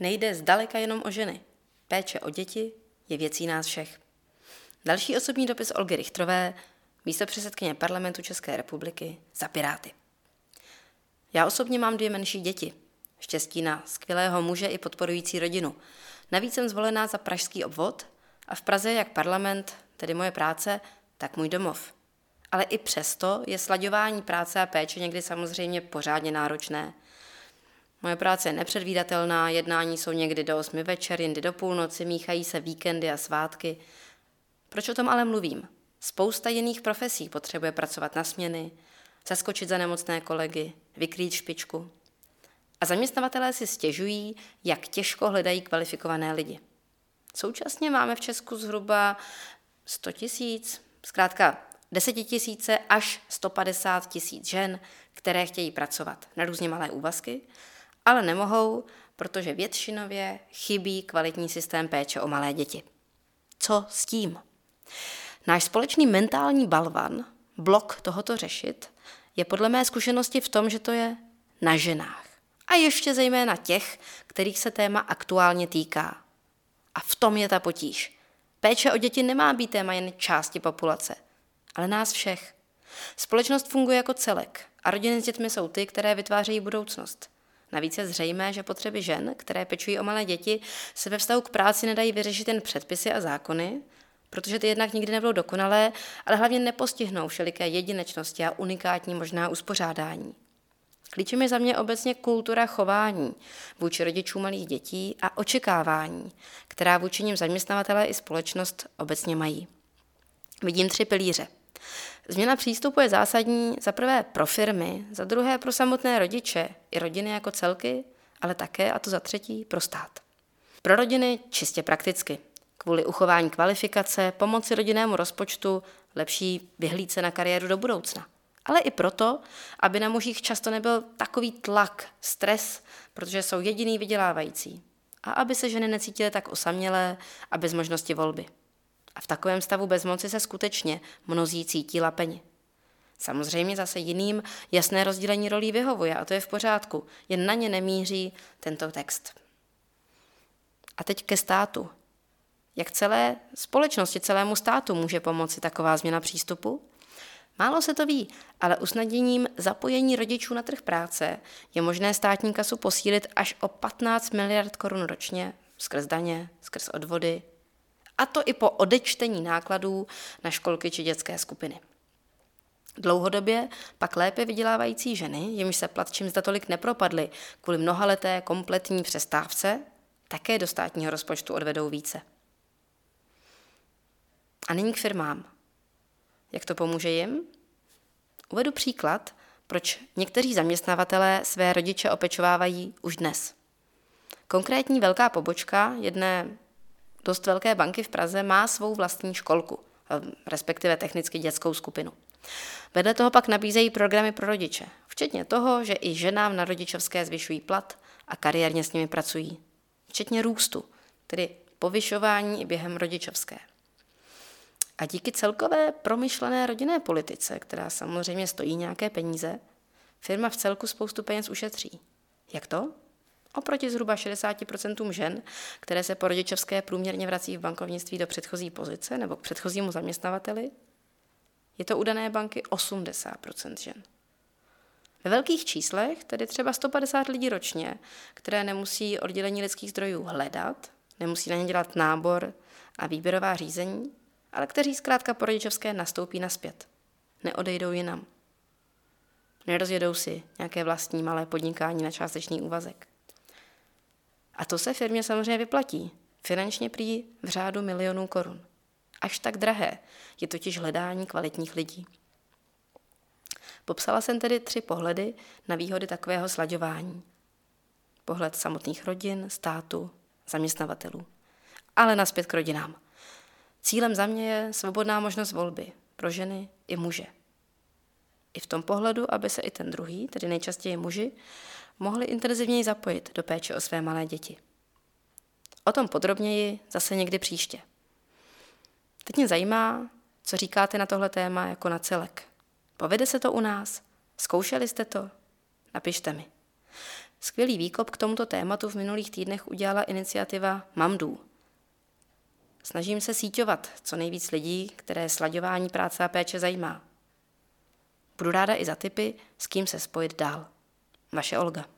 Nejde zdaleka jenom o ženy. Péče o děti je věcí nás všech. Další osobní dopis Olgy Richtrové, místo předsedkyně parlamentu České republiky za Piráty. Já osobně mám dvě menší děti. Štěstí na skvělého muže i podporující rodinu. Navíc jsem zvolená za pražský obvod a v Praze jak parlament, tedy moje práce, tak můj domov. Ale i přesto je slaďování práce a péče někdy samozřejmě pořádně náročné. Moje práce je nepředvídatelná, jednání jsou někdy do 8 večer, jindy do půlnoci, míchají se víkendy a svátky. Proč o tom ale mluvím? Spousta jiných profesí potřebuje pracovat na směny, zaskočit za nemocné kolegy, vykrýt špičku. A zaměstnavatelé si stěžují, jak těžko hledají kvalifikované lidi. Současně máme v Česku zhruba 100 tisíc, zkrátka 10 tisíce až 150 tisíc žen, které chtějí pracovat na různě malé úvazky, ale nemohou, protože většinově chybí kvalitní systém péče o malé děti. Co s tím? Náš společný mentální balvan, blok tohoto řešit, je podle mé zkušenosti v tom, že to je na ženách. A ještě zejména těch, kterých se téma aktuálně týká. A v tom je ta potíž. Péče o děti nemá být téma jen části populace, ale nás všech. Společnost funguje jako celek a rodiny s dětmi jsou ty, které vytvářejí budoucnost. Navíc je zřejmé, že potřeby žen, které pečují o malé děti, se ve vztahu k práci nedají vyřešit jen předpisy a zákony, protože ty jednak nikdy nebudou dokonalé, ale hlavně nepostihnou všeliké jedinečnosti a unikátní možná uspořádání. Klíčem je za mě obecně kultura chování vůči rodičům malých dětí a očekávání, která vůči nim zaměstnavatelé i společnost obecně mají. Vidím tři pilíře. Změna přístupu je zásadní za prvé pro firmy, za druhé pro samotné rodiče i rodiny jako celky, ale také, a to za třetí, pro stát. Pro rodiny čistě prakticky. Kvůli uchování kvalifikace, pomoci rodinnému rozpočtu, lepší vyhlídce na kariéru do budoucna. Ale i proto, aby na mužích často nebyl takový tlak, stres, protože jsou jediný vydělávající. A aby se ženy necítily tak osamělé a bez možnosti volby. A v takovém stavu bezmoci se skutečně mnozí cítí lapeni. Samozřejmě zase jiným jasné rozdělení rolí vyhovuje a to je v pořádku, jen na ně nemíří tento text. A teď ke státu. Jak celé společnosti, celému státu může pomoci taková změna přístupu? Málo se to ví, ale usnadněním zapojení rodičů na trh práce je možné státní kasu posílit až o 15 miliard korun ročně skrz daně, skrz odvody, a to i po odečtení nákladů na školky či dětské skupiny. Dlouhodobě pak lépe vydělávající ženy, jimž se plat čím zda tolik nepropadly kvůli mnohaleté kompletní přestávce, také do státního rozpočtu odvedou více. A nyní k firmám. Jak to pomůže jim? Uvedu příklad, proč někteří zaměstnavatelé své rodiče opečovávají už dnes. Konkrétní velká pobočka jedné dost velké banky v Praze má svou vlastní školku, eh, respektive technicky dětskou skupinu. Vedle toho pak nabízejí programy pro rodiče, včetně toho, že i ženám na rodičovské zvyšují plat a kariérně s nimi pracují. Včetně růstu, tedy povyšování i během rodičovské. A díky celkové promyšlené rodinné politice, která samozřejmě stojí nějaké peníze, firma v celku spoustu peněz ušetří. Jak to? Oproti zhruba 60% žen, které se po rodičovské průměrně vrací v bankovnictví do předchozí pozice nebo k předchozímu zaměstnavateli, je to u dané banky 80% žen. Ve velkých číslech, tedy třeba 150 lidí ročně, které nemusí oddělení lidských zdrojů hledat, nemusí na ně dělat nábor a výběrová řízení, ale kteří zkrátka po rodičovské nastoupí naspět. Neodejdou jinam. Nerozjedou si nějaké vlastní malé podnikání na částečný úvazek. A to se firmě samozřejmě vyplatí. Finančně prý v řádu milionů korun. Až tak drahé je totiž hledání kvalitních lidí. Popsala jsem tedy tři pohledy na výhody takového slaďování. Pohled samotných rodin, státu, zaměstnavatelů. Ale naspět k rodinám. Cílem za mě je svobodná možnost volby pro ženy i muže. I v tom pohledu, aby se i ten druhý, tedy nejčastěji muži, mohli intenzivněji zapojit do péče o své malé děti. O tom podrobněji zase někdy příště. Teď mě zajímá, co říkáte na tohle téma jako na celek. Povede se to u nás? Zkoušeli jste to? Napište mi. Skvělý výkop k tomuto tématu v minulých týdnech udělala iniciativa Mamdů. Snažím se síťovat co nejvíc lidí, které slaďování práce a péče zajímá. Budu ráda i za tipy, s kým se spojit dál. Vaše Olga.